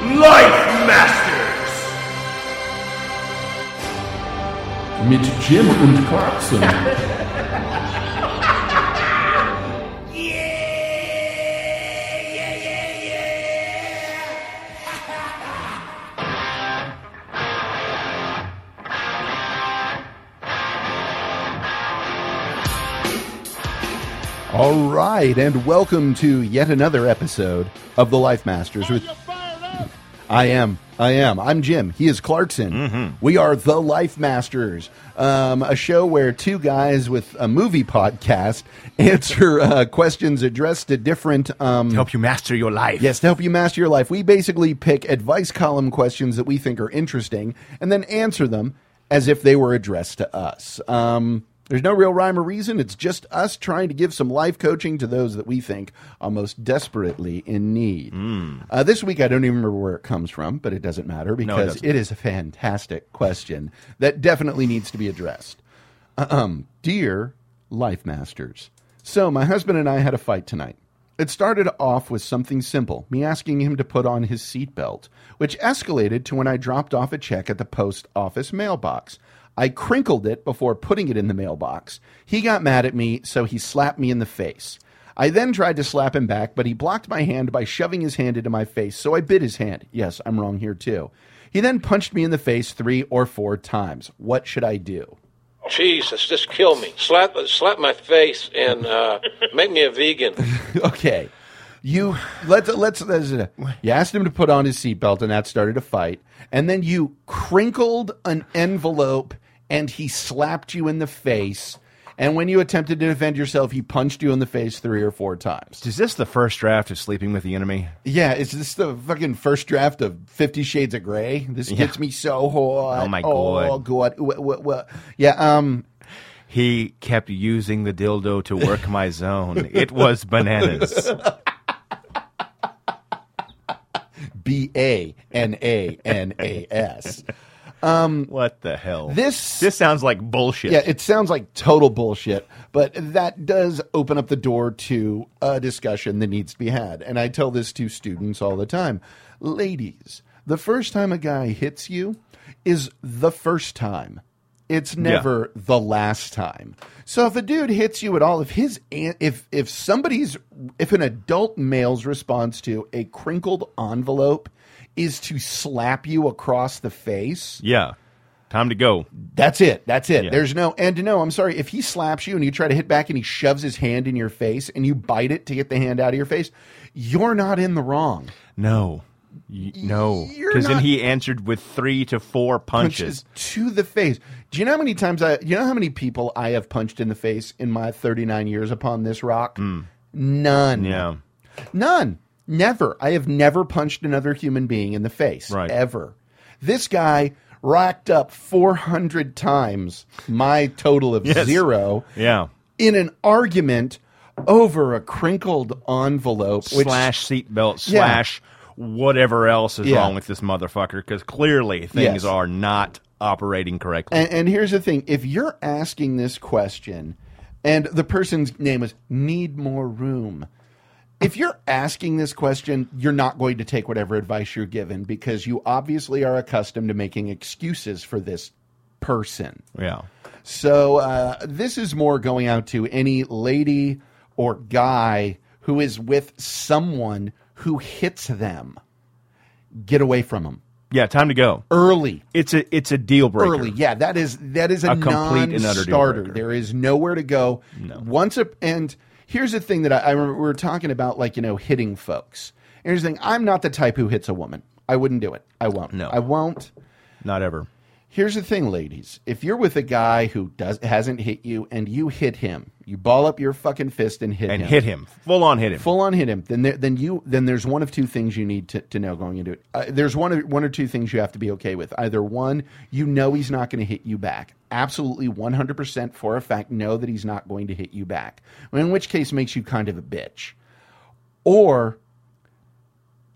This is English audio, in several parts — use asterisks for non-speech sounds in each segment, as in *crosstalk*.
Life Masters! Mit Jim und Clarkson. *laughs* All right, and welcome to yet another episode of the Life Masters. With I am, I am. I'm Jim. He is Clarkson. We are the Life Masters, um, a show where two guys with a movie podcast *laughs* answer uh, questions addressed to different. Um, help you master your life. Yes, to help you master your life. We basically pick advice column questions that we think are interesting and then answer them as if they were addressed to us. Um, there's no real rhyme or reason. It's just us trying to give some life coaching to those that we think are most desperately in need. Uh, this week, I don't even remember where it comes from, but it doesn't matter because doesn't. it is a fantastic question that definitely needs to be addressed. Um, dear Life Masters, so my husband and I had a fight tonight. It started off with something simple, me asking him to put on his seatbelt, which escalated to when I dropped off a check at the post office mailbox. I crinkled it before putting it in the mailbox. He got mad at me, so he slapped me in the face. I then tried to slap him back, but he blocked my hand by shoving his hand into my face, so I bit his hand. Yes, I'm wrong here too. He then punched me in the face three or four times. What should I do? Jesus, just kill me. Slap, slap my face and uh, make me a vegan. *laughs* okay. You let's let's, uh, you asked him to put on his seatbelt and that started a fight, and then you crinkled an envelope and he slapped you in the face. And when you attempted to defend yourself, he punched you in the face three or four times. Is this the first draft of Sleeping with the Enemy? Yeah, is this the fucking first draft of Fifty Shades of Grey? This gets me so hot. Oh, my god. Oh god. Wh- wh- wh- Yeah. Um. He kept using the dildo to work my *laughs* zone. It was bananas. B A N A N A S. Um, what the hell? This this sounds like bullshit. Yeah, it sounds like total bullshit, but that does open up the door to a discussion that needs to be had. And I tell this to students all the time. Ladies, the first time a guy hits you is the first time. It's never the last time. So if a dude hits you at all, if his if if somebody's if an adult male's response to a crinkled envelope is to slap you across the face, Yeah. Time to go. that's it. That's it. Yeah. There's no and no. I'm sorry if he slaps you and you try to hit back and he shoves his hand in your face and you bite it to get the hand out of your face. You're not in the wrong. No. Y- no. Because then he answered with three to four punches. Punches to the face. Do you know how many times I? You know how many people I have punched in the face in my 39 years upon this rock? None. Hmm. Yeah. None. Never. I have never punched another human being in the face. Right. Ever. This guy racked up 400 times my total of Yes. zero. Yeah. in an argument over a crinkled envelope, which slash seatbelt Yeah. slash whatever else is Yeah. wrong with this motherfucker because clearly Yes. things are not operating correctly. And, and here's the thing: if you're asking this question, and the person's name is "Need More Room," if you're asking this question, you're not going to take whatever advice you're given because you obviously are accustomed to making excuses for this person. yeah. So uh, this is more going out to any lady or guy who is with someone who hits them. Get away from them Yeah, time to go. early. It's a it's a deal breaker. Early, yeah, that is that is a, A complete and utter deal non-starter. breaker. There is nowhere to go. No. Once a and here's the thing that I, I remember we were talking about, like you know, hitting folks. And here's the thing: I'm not the type who hits a woman. I wouldn't do it. I won't. No. I won't. Not ever. Here's the thing, ladies. If you're with a guy who does hasn't hit you and you hit him, you ball up your fucking fist and hit him. And him. hit him. Full on hit him. Full on hit him. Then there, then you then there's one of two things you need to, to know going into it. Uh, there's one of, one or two things you have to be okay with. Either one, you know he's not going to hit you back. Absolutely 100% for a fact know that he's not going to hit you back. In which case makes you kind of a bitch. Or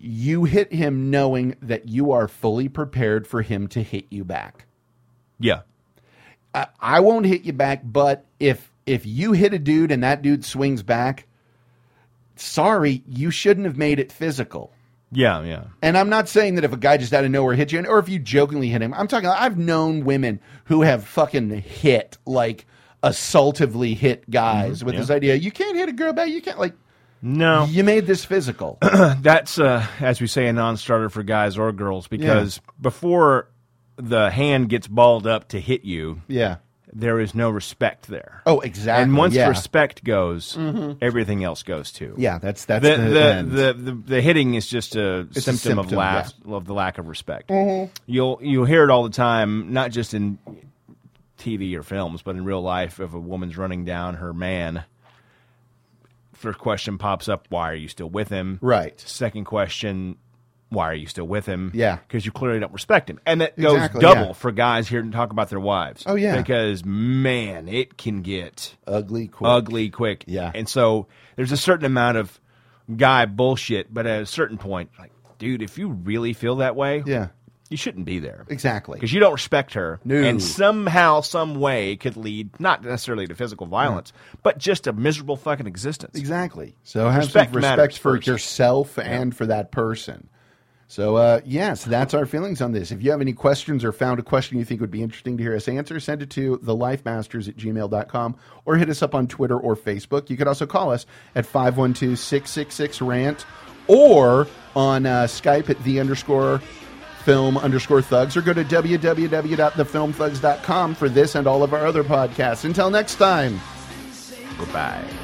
you hit him knowing that you are fully prepared for him to hit you back. yeah. I, I won't hit you back, but if if you hit a dude and that dude swings back, sorry, you shouldn't have made it physical. Yeah, yeah. And I'm not saying that if a guy just out of nowhere hits you, or if you jokingly hit him. I'm talking. I've known women who have fucking hit like assaultively hit guys mm-hmm. with this idea. You can't hit a girl back. You can't like. No, You made this physical. *clears throat* that's uh, as we say a non-starter for guys or girls because before the hand gets balled up to hit you, yeah. there is no respect there. Oh, exactly. and once yeah. respect goes, everything else goes too. yeah, that's that's The the, the, end. the, the, the hitting is just a a symptom, of symptom, lack yeah. Mm-hmm. of the lack of respect. You'll you'll hear it all the time, not just in TV or films, but in real life. If a woman's running down her man, first question pops up: Why are you still with him? Right. Second question: Why are you still with him? Yeah. because you clearly don't respect him, and that goes Exactly, double yeah. for guys here to talk about their wives. Oh, yeah. because man, it can get ugly, quick. ugly quick. Yeah. And so there's a certain amount of guy bullshit, but at a certain point, like, dude, if you really feel that way, Yeah, you shouldn't be there. exactly. Because you don't respect her. No. And somehow, some way could lead not necessarily to physical violence, but just a miserable fucking existence. Exactly. So have Respect some respect for first. yourself and for that person. So, uh, yes, that's our feelings on this. If you have any questions or found a question you think would be interesting to hear us answer, send it to thelifemasters at gmail.com or hit us up on Twitter or Facebook. You could also call us at 512 666 rant or on uh, Skype at the underscore film underscore thugs or go to www.thefilmthugs.com for this and all of our other podcasts. Until next time. Goodbye.